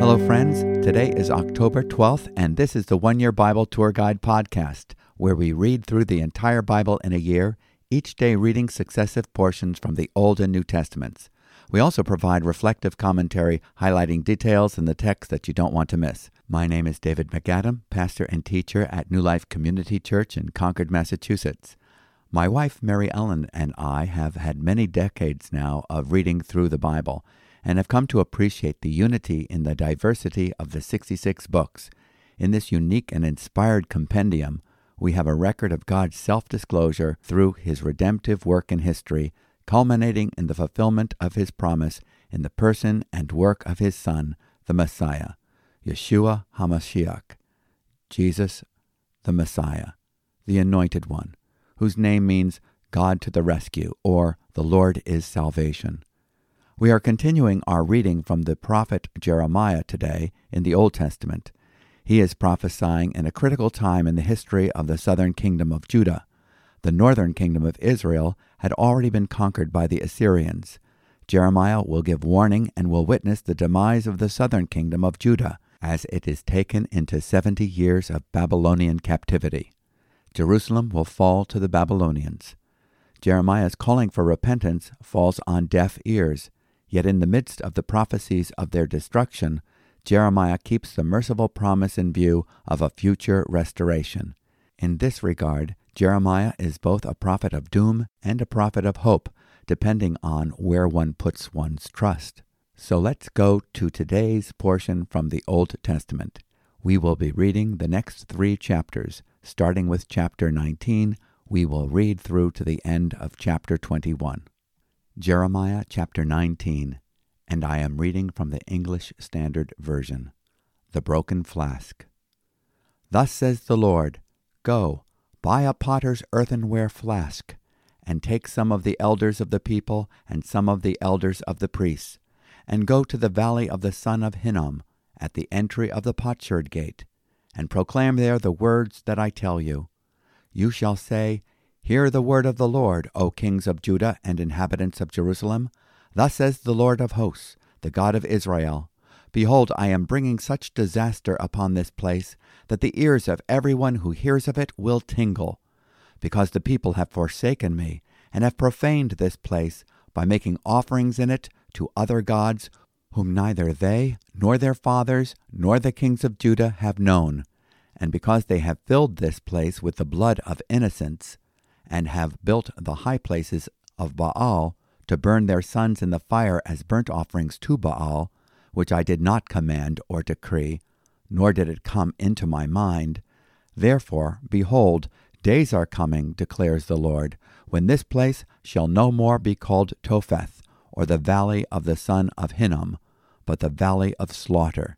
Hello, friends. Today is October 12th, and this is the One Year Bible Tour Guide podcast, where we read through the entire Bible in a year, each day reading successive portions from the Old and New Testaments. We also provide reflective commentary highlighting details in the text that you don't want to miss. My name is David MacAdam, pastor and teacher at New Life Community Church in Concord, Massachusetts. My wife, Mary Ellen, and I have had many decades now of reading through the Bible and have come to appreciate the unity in the diversity of the 66 books. In this unique and inspired compendium, we have a record of God's self disclosure through his redemptive work in history, culminating in the fulfillment of his promise in the person and work of his Son, the Messiah, Yeshua HaMashiach, Jesus the Messiah, the Anointed One, whose name means God to the rescue, or the Lord is salvation. We are continuing our reading from the prophet Jeremiah today in the Old Testament. He is prophesying in a critical time in the history of the southern kingdom of Judah. The northern kingdom of Israel had already been conquered by the Assyrians. Jeremiah will give warning and will witness the demise of the southern kingdom of Judah as it is taken into seventy years of Babylonian captivity. Jerusalem will fall to the Babylonians. Jeremiah's calling for repentance falls on deaf ears. Yet in the midst of the prophecies of their destruction, Jeremiah keeps the merciful promise in view of a future restoration. In this regard, Jeremiah is both a prophet of doom and a prophet of hope, depending on where one puts one's trust. So let's go to today's portion from the Old Testament. We will be reading the next three chapters. Starting with chapter 19, we will read through to the end of chapter 21. Jeremiah chapter 19, and I am reading from the English Standard Version. The Broken Flask. Thus says the Lord Go, buy a potter's earthenware flask, and take some of the elders of the people and some of the elders of the priests, and go to the valley of the son of Hinnom, at the entry of the potsherd gate, and proclaim there the words that I tell you. You shall say, Hear the word of the Lord, O kings of Judah and inhabitants of Jerusalem. Thus says the Lord of hosts, the God of Israel Behold, I am bringing such disaster upon this place that the ears of every one who hears of it will tingle, because the people have forsaken me and have profaned this place by making offerings in it to other gods whom neither they nor their fathers nor the kings of Judah have known, and because they have filled this place with the blood of innocents and have built the high places of Baal to burn their sons in the fire as burnt offerings to Baal, which I did not command or decree, nor did it come into my mind. Therefore, behold, days are coming, declares the Lord, when this place shall no more be called Topheth, or the valley of the son of Hinnom, but the valley of slaughter.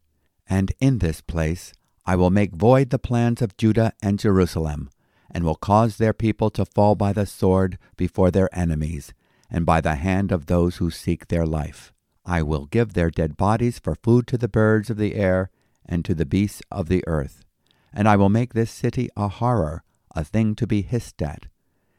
And in this place I will make void the plans of Judah and Jerusalem, and will cause their people to fall by the sword before their enemies, and by the hand of those who seek their life. I will give their dead bodies for food to the birds of the air and to the beasts of the earth. And I will make this city a horror, a thing to be hissed at.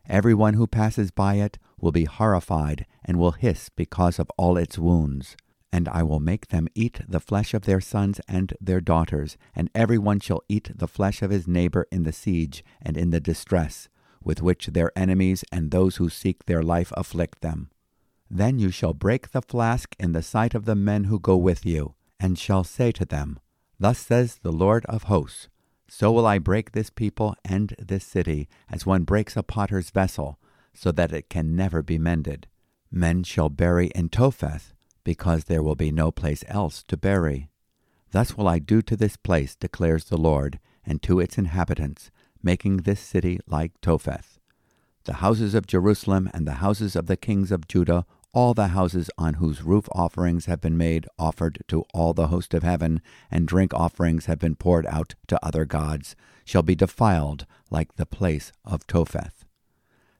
Every one who passes by it will be horrified and will hiss because of all its wounds and I will make them eat the flesh of their sons and their daughters, and every one shall eat the flesh of his neighbor in the siege and in the distress, with which their enemies and those who seek their life afflict them. Then you shall break the flask in the sight of the men who go with you, and shall say to them, Thus says the Lord of hosts, So will I break this people and this city, as one breaks a potter's vessel, so that it can never be mended. Men shall bury in Topheth, because there will be no place else to bury. Thus will I do to this place, declares the Lord, and to its inhabitants, making this city like Topheth. The houses of Jerusalem and the houses of the kings of Judah, all the houses on whose roof offerings have been made offered to all the host of heaven, and drink offerings have been poured out to other gods, shall be defiled like the place of Topheth.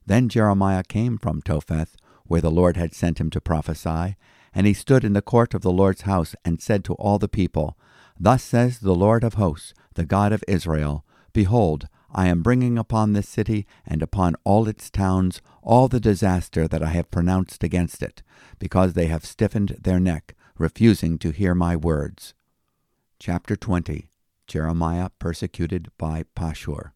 Then Jeremiah came from Topheth, where the Lord had sent him to prophesy, and he stood in the court of the Lord's house and said to all the people, Thus says the Lord of hosts, the God of Israel, Behold, I am bringing upon this city and upon all its towns all the disaster that I have pronounced against it, because they have stiffened their neck, refusing to hear my words. Chapter 20 Jeremiah persecuted by Pashur.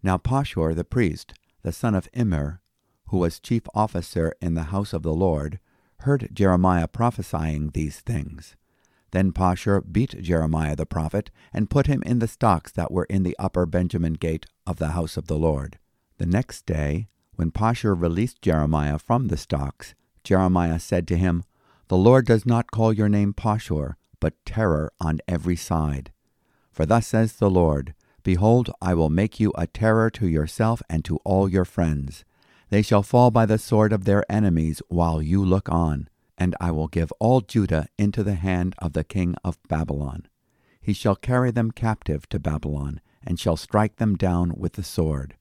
Now Pashur the priest, the son of Immer, who was chief officer in the house of the Lord, heard Jeremiah prophesying these things. Then Pashur beat Jeremiah the prophet, and put him in the stocks that were in the upper Benjamin gate of the house of the Lord. The next day, when Pashur released Jeremiah from the stocks, Jeremiah said to him, The Lord does not call your name Pashur, but terror on every side. For thus says the Lord, Behold, I will make you a terror to yourself and to all your friends. They shall fall by the sword of their enemies while you look on and I will give all Judah into the hand of the king of Babylon. He shall carry them captive to Babylon, and shall strike them down with the sword.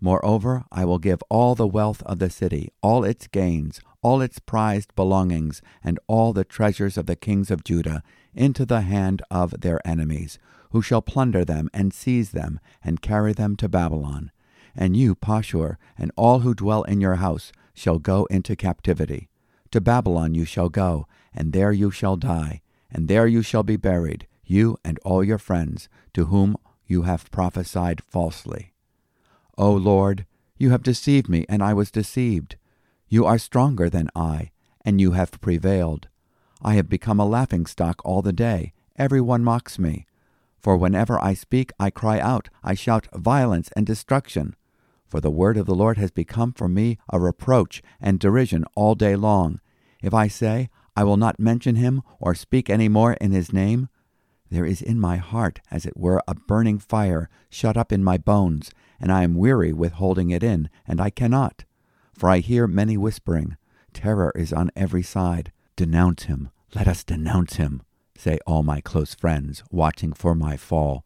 Moreover, I will give all the wealth of the city, all its gains, all its prized belongings, and all the treasures of the kings of Judah, into the hand of their enemies, who shall plunder them and seize them, and carry them to Babylon. And you, Pashur, and all who dwell in your house, shall go into captivity. To Babylon you shall go, and there you shall die, and there you shall be buried, you and all your friends, to whom you have prophesied falsely. O Lord, you have deceived me, and I was deceived. You are stronger than I, and you have prevailed. I have become a laughing stock all the day. Every one mocks me. For whenever I speak, I cry out, I shout violence and destruction. For the word of the Lord has become for me a reproach and derision all day long. If I say, I will not mention him or speak any more in his name, there is in my heart, as it were, a burning fire shut up in my bones, and I am weary with holding it in, and I cannot. For I hear many whispering, Terror is on every side. Denounce him, let us denounce him, say all my close friends, watching for my fall.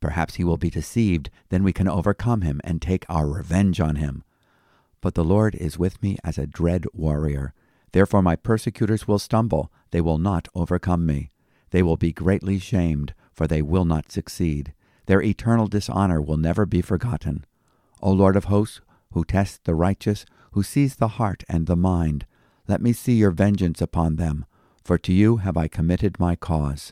Perhaps he will be deceived, then we can overcome him and take our revenge on him. But the Lord is with me as a dread warrior. Therefore my persecutors will stumble, they will not overcome me. They will be greatly shamed, for they will not succeed. Their eternal dishonor will never be forgotten. O Lord of hosts, who tests the righteous, who sees the heart and the mind, let me see your vengeance upon them, for to you have I committed my cause.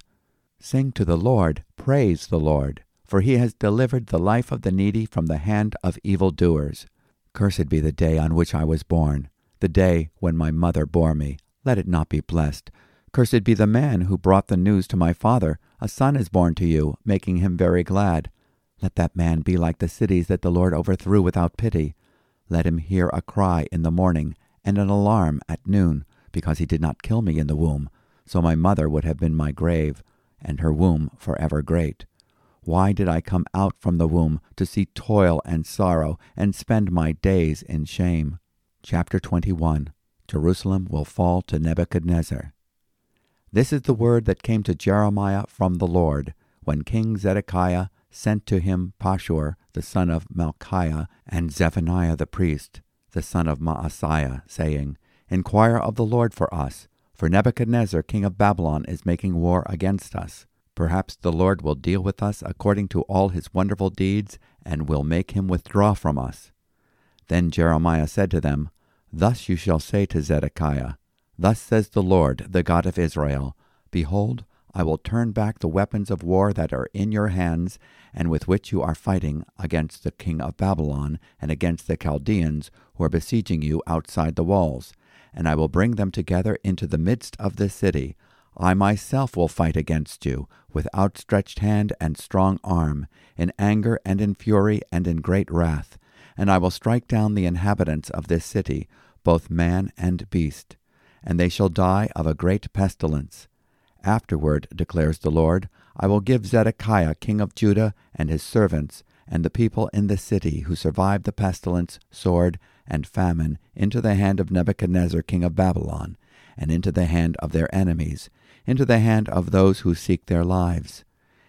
Sing to the Lord, praise the Lord for he has delivered the life of the needy from the hand of evildoers. Cursed be the day on which I was born, the day when my mother bore me. Let it not be blessed. Cursed be the man who brought the news to my father, A son is born to you, making him very glad. Let that man be like the cities that the Lord overthrew without pity. Let him hear a cry in the morning, and an alarm at noon, because he did not kill me in the womb. So my mother would have been my grave, and her womb forever great. Why did I come out from the womb to see toil and sorrow and spend my days in shame? Chapter 21 Jerusalem will fall to Nebuchadnezzar. This is the word that came to Jeremiah from the Lord when King Zedekiah sent to him Pashur the son of Malchiah and Zephaniah the priest, the son of Maaseiah, saying, Inquire of the Lord for us, for Nebuchadnezzar king of Babylon is making war against us. Perhaps the Lord will deal with us according to all his wonderful deeds, and will make him withdraw from us. Then Jeremiah said to them, Thus you shall say to Zedekiah, Thus says the Lord, the God of Israel, Behold, I will turn back the weapons of war that are in your hands, and with which you are fighting against the king of Babylon and against the Chaldeans who are besieging you outside the walls, and I will bring them together into the midst of the city, I myself will fight against you with outstretched hand and strong arm, in anger and in fury and in great wrath, and I will strike down the inhabitants of this city, both man and beast, and they shall die of a great pestilence. Afterward, declares the Lord, I will give Zedekiah king of Judah and his servants, and the people in the city who survived the pestilence, sword, and famine into the hand of Nebuchadnezzar king of Babylon, and into the hand of their enemies, into the hand of those who seek their lives.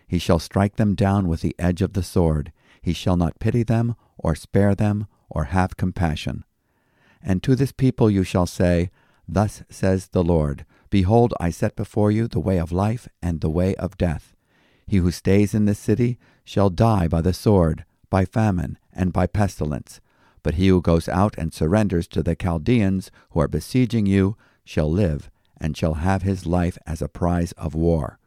He shall strike them down with the edge of the sword. He shall not pity them, or spare them, or have compassion. And to this people you shall say, Thus says the Lord, Behold, I set before you the way of life and the way of death. He who stays in this city shall die by the sword, by famine, and by pestilence. But he who goes out and surrenders to the Chaldeans who are besieging you shall live, and shall have his life as a prize of war.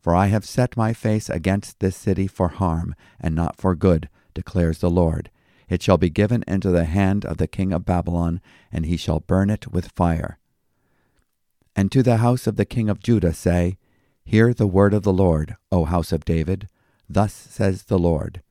For I have set my face against this city for harm, and not for good, declares the Lord. It shall be given into the hand of the king of Babylon, and he shall burn it with fire. And to the house of the king of Judah say, Hear the word of the Lord, O house of David. Thus says the Lord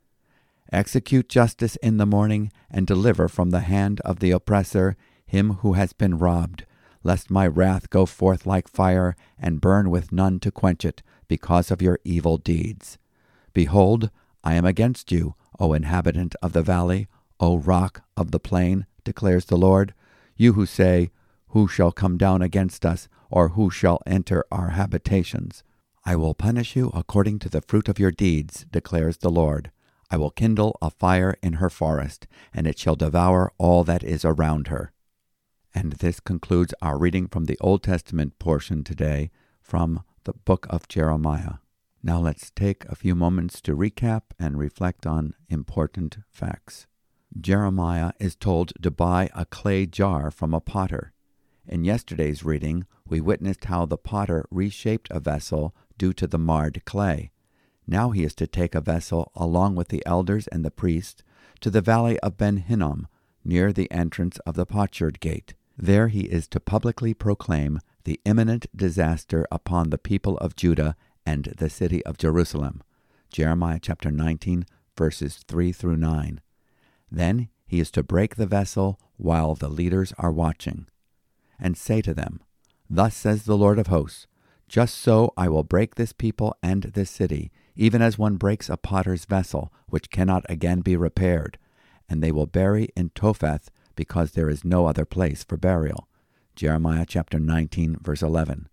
Execute justice in the morning, and deliver from the hand of the oppressor him who has been robbed, lest my wrath go forth like fire, and burn with none to quench it, because of your evil deeds. Behold, I am against you, O inhabitant of the valley, O rock of the plain, declares the Lord, you who say, Who shall come down against us, or who shall enter our habitations? I will punish you according to the fruit of your deeds, declares the Lord. I will kindle a fire in her forest, and it shall devour all that is around her. And this concludes our reading from the Old Testament portion today from the book of Jeremiah. Now let's take a few moments to recap and reflect on important facts. Jeremiah is told to buy a clay jar from a potter. In yesterday's reading, we witnessed how the potter reshaped a vessel due to the marred clay. Now he is to take a vessel along with the elders and the priests to the valley of Ben Hinnom, near the entrance of the potsherd gate. There he is to publicly proclaim the imminent disaster upon the people of Judah and the city of Jerusalem. Jeremiah chapter 19, verses 3 through 9. Then he is to break the vessel while the leaders are watching, and say to them, Thus says the Lord of hosts, Just so I will break this people and this city, even as one breaks a potter's vessel, which cannot again be repaired, and they will bury in Topheth, because there is no other place for burial. Jeremiah chapter 19, verse 11.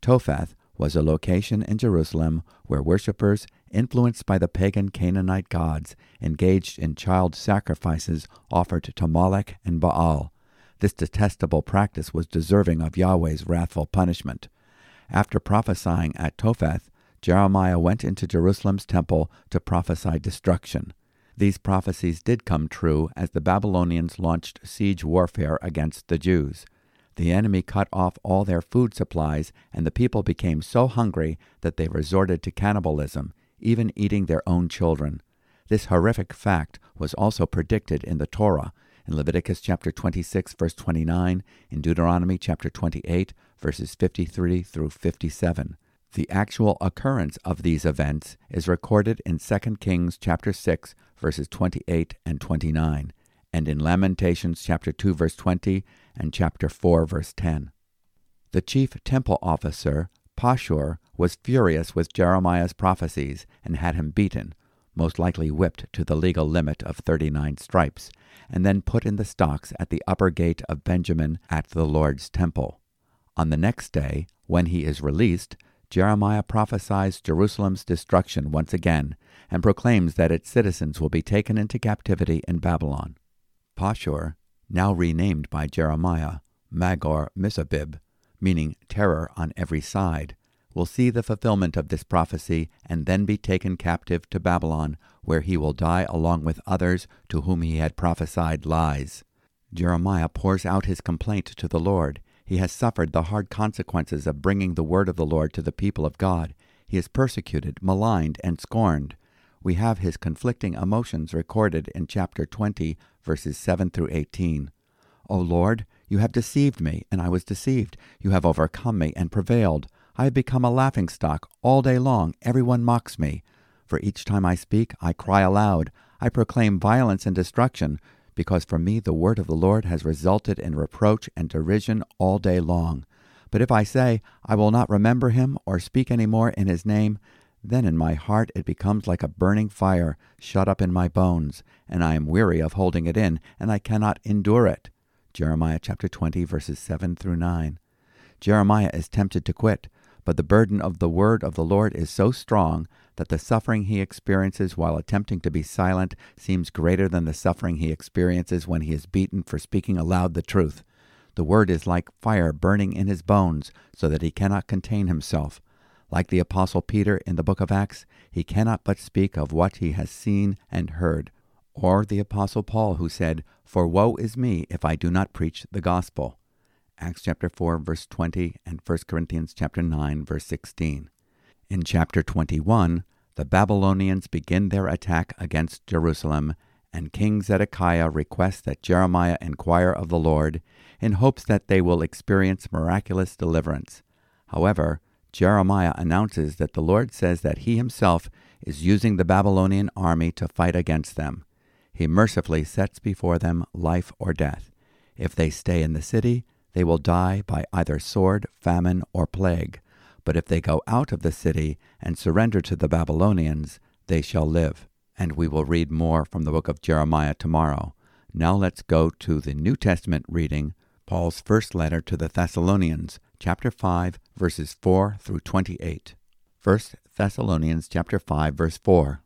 Topheth was a location in Jerusalem where worshippers, influenced by the pagan Canaanite gods, engaged in child sacrifices offered to Molech and Baal. This detestable practice was deserving of Yahweh's wrathful punishment. After prophesying at Topheth, Jeremiah went into Jerusalem's temple to prophesy destruction. These prophecies did come true as the Babylonians launched siege warfare against the Jews. The enemy cut off all their food supplies, and the people became so hungry that they resorted to cannibalism, even eating their own children. This horrific fact was also predicted in the Torah, in Leviticus chapter 26 verse 29, in Deuteronomy chapter 28 verses 53 through 57. The actual occurrence of these events is recorded in 2 Kings chapter 6 verses 28 and 29 and in Lamentations chapter 2 verse 20 and chapter 4 verse 10. The chief temple officer, Pashur, was furious with Jeremiah's prophecies and had him beaten, most likely whipped to the legal limit of 39 stripes, and then put in the stocks at the upper gate of Benjamin at the Lord's temple. On the next day, when he is released, Jeremiah prophesies Jerusalem's destruction once again and proclaims that its citizens will be taken into captivity in Babylon. Pashur, now renamed by Jeremiah Magor Misabib, meaning terror on every side, will see the fulfillment of this prophecy and then be taken captive to Babylon, where he will die along with others to whom he had prophesied lies. Jeremiah pours out his complaint to the Lord. He has suffered the hard consequences of bringing the word of the Lord to the people of God. He is persecuted, maligned, and scorned we have his conflicting emotions recorded in chapter 20, verses 7 through 18. O Lord, you have deceived me, and I was deceived. You have overcome me and prevailed. I have become a laughing stock. All day long everyone mocks me. For each time I speak, I cry aloud. I proclaim violence and destruction, because for me the word of the Lord has resulted in reproach and derision all day long. But if I say, I will not remember him or speak any more in his name, then in my heart it becomes like a burning fire shut up in my bones, and I am weary of holding it in, and I cannot endure it. Jeremiah chapter 20, verses 7 through 9. Jeremiah is tempted to quit, but the burden of the word of the Lord is so strong that the suffering he experiences while attempting to be silent seems greater than the suffering he experiences when he is beaten for speaking aloud the truth. The word is like fire burning in his bones, so that he cannot contain himself. Like the Apostle Peter in the book of Acts, he cannot but speak of what he has seen and heard. Or the Apostle Paul, who said, For woe is me if I do not preach the gospel. Acts chapter 4, verse 20, and 1 Corinthians chapter 9, verse 16. In chapter 21, the Babylonians begin their attack against Jerusalem, and King Zedekiah requests that Jeremiah inquire of the Lord in hopes that they will experience miraculous deliverance. However, Jeremiah announces that the Lord says that he himself is using the Babylonian army to fight against them. He mercifully sets before them life or death. If they stay in the city, they will die by either sword, famine, or plague. But if they go out of the city and surrender to the Babylonians, they shall live. And we will read more from the book of Jeremiah tomorrow. Now let's go to the New Testament reading, Paul's first letter to the Thessalonians, chapter 5, verses 4 through 28. 1 Thessalonians chapter 5, verse 4.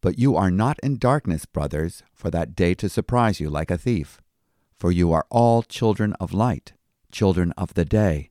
But you are not in darkness, brothers, for that day to surprise you like a thief. For you are all children of light, children of the day.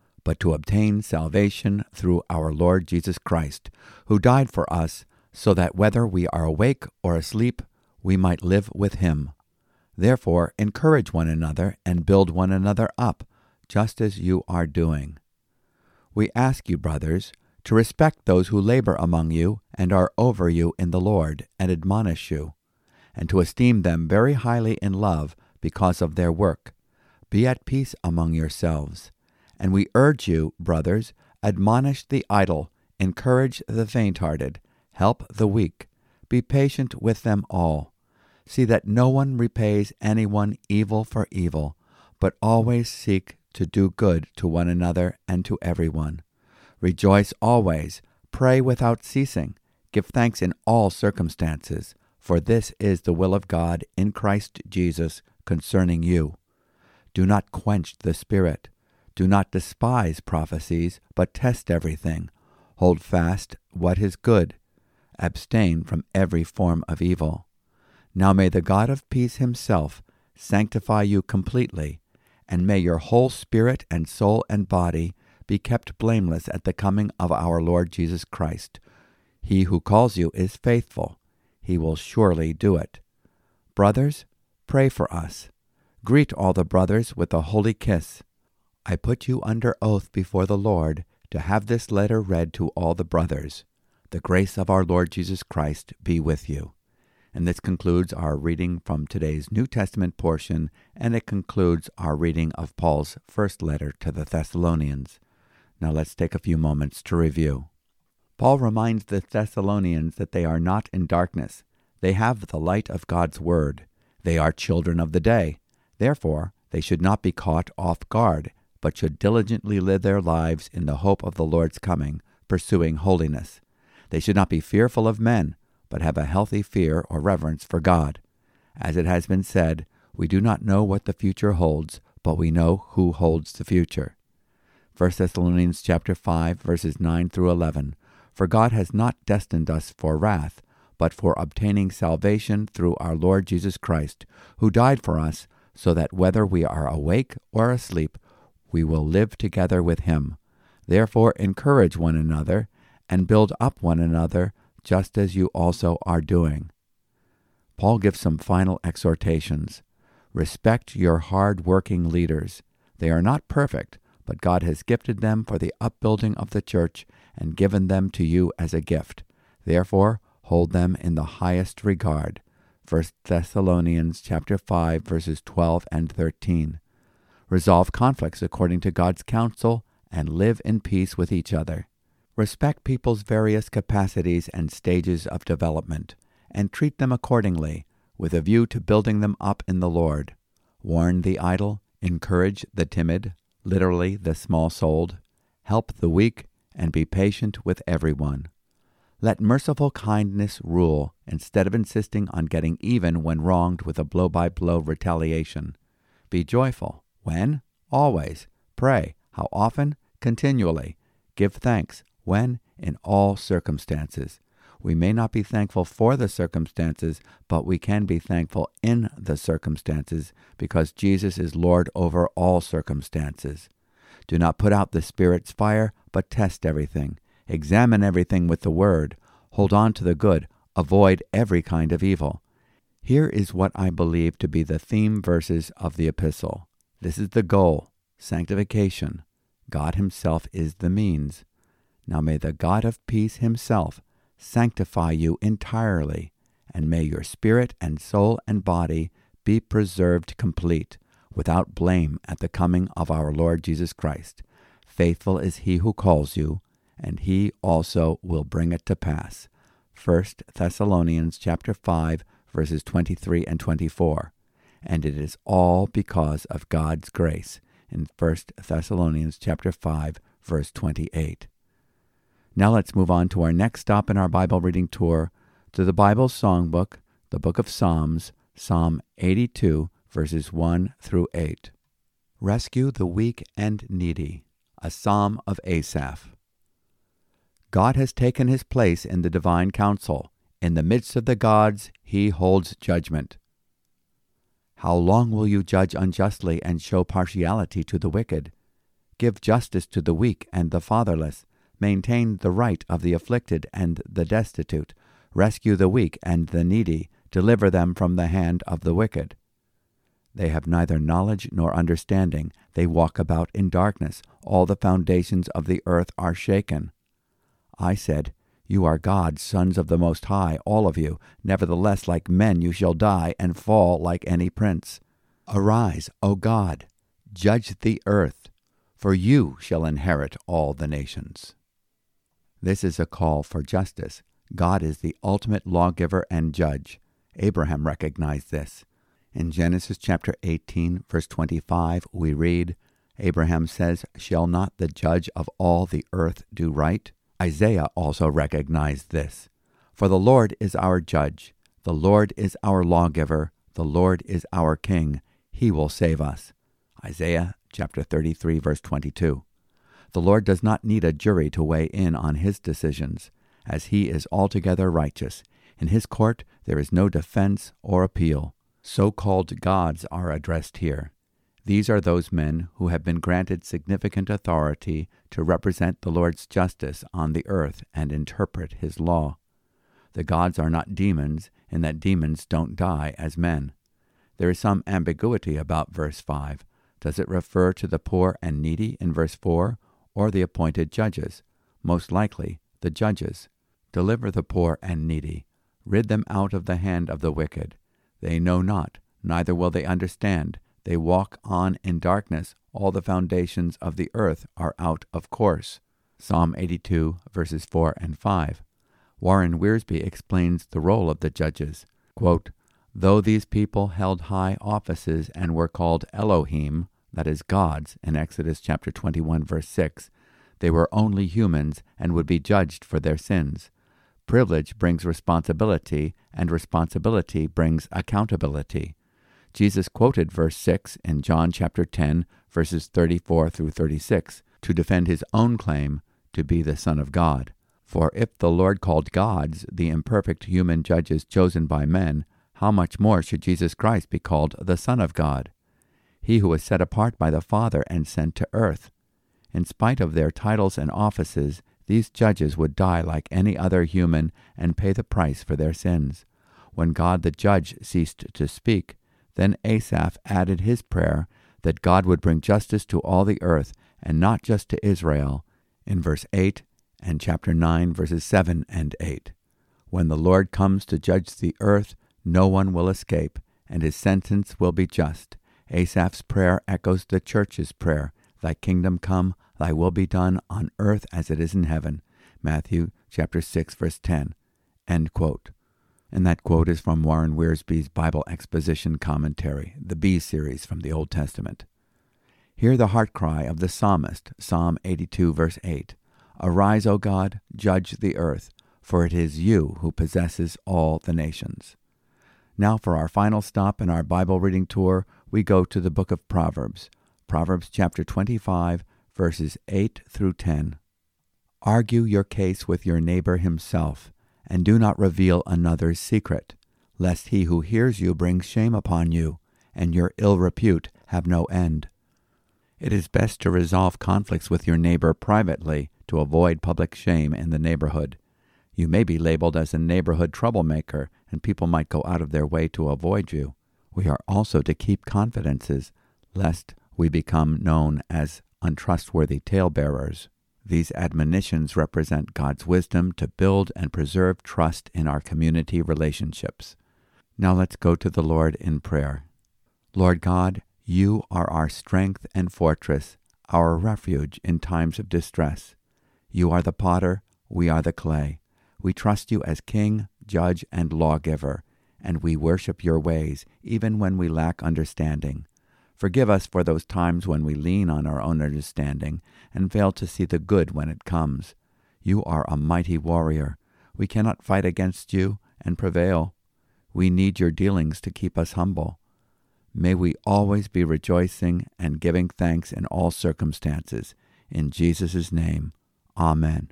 but to obtain salvation through our Lord Jesus Christ, who died for us, so that whether we are awake or asleep, we might live with him. Therefore, encourage one another and build one another up, just as you are doing. We ask you, brothers, to respect those who labor among you and are over you in the Lord and admonish you, and to esteem them very highly in love because of their work be at peace among yourselves. And we urge you, brothers, admonish the idle, encourage the faint hearted, help the weak, be patient with them all. See that no one repays anyone evil for evil, but always seek to do good to one another and to everyone. Rejoice always, pray without ceasing, give thanks in all circumstances, for this is the will of God in Christ Jesus concerning you. Do not quench the Spirit. Do not despise prophecies, but test everything. Hold fast what is good. Abstain from every form of evil. Now may the God of peace himself sanctify you completely, and may your whole spirit and soul and body be kept blameless at the coming of our Lord Jesus Christ. He who calls you is faithful. He will surely do it. Brothers, pray for us. Greet all the brothers with a holy kiss. I put you under oath before the Lord to have this letter read to all the brothers. The grace of our Lord Jesus Christ be with you. And this concludes our reading from today's New Testament portion, and it concludes our reading of Paul's first letter to the Thessalonians. Now let's take a few moments to review. Paul reminds the Thessalonians that they are not in darkness. They have the light of God's Word. They are children of the day. Therefore, they should not be caught off guard, but should diligently live their lives in the hope of the Lord's coming, pursuing holiness. They should not be fearful of men, but have a healthy fear or reverence for God. As it has been said, we do not know what the future holds, but we know who holds the future. 1 Thessalonians chapter 5 verses 9 through 11 For God has not destined us for wrath but for obtaining salvation through our Lord Jesus Christ who died for us so that whether we are awake or asleep, we will live together with him. Therefore, encourage one another and build up one another, just as you also are doing. Paul gives some final exhortations. Respect your hard working leaders. They are not perfect, but God has gifted them for the upbuilding of the church and given them to you as a gift. Therefore, hold them in the highest regard. 1 Thessalonians chapter 5 verses 12 and 13. Resolve conflicts according to God's counsel and live in peace with each other. Respect people's various capacities and stages of development and treat them accordingly with a view to building them up in the Lord. Warn the idle, encourage the timid, literally the small souled, help the weak, and be patient with everyone. Let merciful kindness rule instead of insisting on getting even when wronged with a blow by blow retaliation. Be joyful. When? Always. Pray. How often? Continually. Give thanks. When? In all circumstances. We may not be thankful for the circumstances, but we can be thankful in the circumstances because Jesus is Lord over all circumstances. Do not put out the Spirit's fire, but test everything. Examine everything with the Word. Hold on to the good. Avoid every kind of evil. Here is what I believe to be the theme verses of the epistle. This is the goal sanctification. God Himself is the means. Now may the God of peace Himself sanctify you entirely, and may your spirit and soul and body be preserved complete, without blame at the coming of our Lord Jesus Christ. Faithful is he who calls you, and he also will bring it to pass. 1 Thessalonians chapter 5 verses 23 and 24. And it is all because of God's grace in 1 Thessalonians chapter 5 verse 28. Now let's move on to our next stop in our Bible reading tour to the Bible songbook, the book of Psalms, Psalm 82 verses 1 through 8. Rescue the weak and needy, a psalm of Asaph. God has taken his place in the divine council. In the midst of the gods, he holds judgment. How long will you judge unjustly and show partiality to the wicked? Give justice to the weak and the fatherless. Maintain the right of the afflicted and the destitute. Rescue the weak and the needy. Deliver them from the hand of the wicked. They have neither knowledge nor understanding. They walk about in darkness. All the foundations of the earth are shaken. I said, You are God's sons of the Most High, all of you. Nevertheless, like men you shall die and fall like any prince. Arise, O God, judge the earth, for you shall inherit all the nations. This is a call for justice. God is the ultimate lawgiver and judge. Abraham recognized this. In Genesis chapter 18, verse 25, we read, Abraham says, Shall not the judge of all the earth do right? Isaiah also recognized this. For the Lord is our judge, the Lord is our lawgiver, the Lord is our king. He will save us. Isaiah chapter 33, verse 22. The Lord does not need a jury to weigh in on his decisions, as he is altogether righteous. In his court there is no defense or appeal. So called gods are addressed here. These are those men who have been granted significant authority to represent the Lord's justice on the earth and interpret his law. The gods are not demons, in that demons don't die as men. There is some ambiguity about verse 5. Does it refer to the poor and needy in verse 4, or the appointed judges? Most likely, the judges. Deliver the poor and needy. Rid them out of the hand of the wicked. They know not, neither will they understand they walk on in darkness. All the foundations of the earth are out of course. Psalm 82, verses 4 and 5. Warren Wiersbe explains the role of the judges. Quote, Though these people held high offices and were called Elohim, that is, gods, in Exodus chapter 21, verse 6, they were only humans and would be judged for their sins. Privilege brings responsibility, and responsibility brings accountability. Jesus quoted verse 6 in John chapter 10, verses 34 through 36, to defend his own claim to be the Son of God. For if the Lord called gods the imperfect human judges chosen by men, how much more should Jesus Christ be called the Son of God? He who was set apart by the Father and sent to earth. In spite of their titles and offices, these judges would die like any other human and pay the price for their sins. When God the judge ceased to speak, then Asaph added his prayer that God would bring justice to all the earth and not just to Israel in verse 8 and chapter 9, verses 7 and 8. When the Lord comes to judge the earth, no one will escape, and his sentence will be just. Asaph's prayer echoes the church's prayer Thy kingdom come, thy will be done on earth as it is in heaven. Matthew chapter 6, verse 10. End quote. And that quote is from Warren Wiersbe's Bible Exposition Commentary, the Be series from the Old Testament. Hear the heart cry of the psalmist, Psalm 82, verse 8 Arise, O God, judge the earth, for it is you who possesses all the nations. Now, for our final stop in our Bible reading tour, we go to the book of Proverbs, Proverbs chapter 25, verses 8 through 10. Argue your case with your neighbor himself, and do not reveal another's secret, lest he who hears you bring shame upon you, and your ill repute have no end. It is best to resolve conflicts with your neighbor privately to avoid public shame in the neighborhood. You may be labeled as a neighborhood troublemaker, and people might go out of their way to avoid you. We are also to keep confidences, lest we become known as untrustworthy talebearers. These admonitions represent God's wisdom to build and preserve trust in our community relationships. Now let's go to the Lord in prayer. Lord God, you are our strength and fortress, our refuge in times of distress. You are the potter, we are the clay. We trust you as King, Judge, and Lawgiver, and we worship your ways, even when we lack understanding. Forgive us for those times when we lean on our own understanding and fail to see the good when it comes. You are a mighty warrior. We cannot fight against you and prevail. We need your dealings to keep us humble. May we always be rejoicing and giving thanks in all circumstances. In Jesus' name, Amen.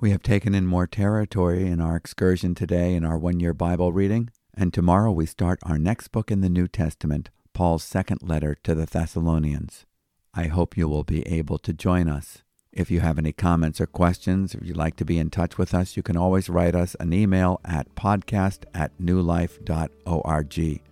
We have taken in more territory in our excursion today in our one year Bible reading, and tomorrow we start our next book in the New Testament, Paul's second letter to the Thessalonians. I hope you will be able to join us. If you have any comments or questions, if you'd like to be in touch with us, you can always write us an email at podcast at newlife.org.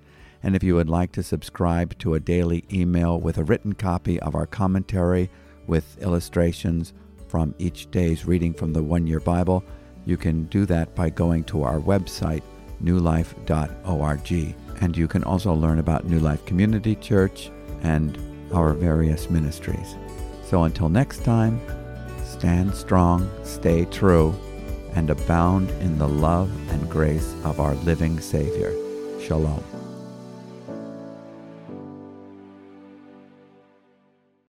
And if you would like to subscribe to a daily email with a written copy of our commentary with illustrations from each day's reading from the One Year Bible, you can do that by going to our website, newlife.org. And you can also learn about New Life Community Church and our various ministries. So until next time, stand strong, stay true, and abound in the love and grace of our living Savior. Shalom.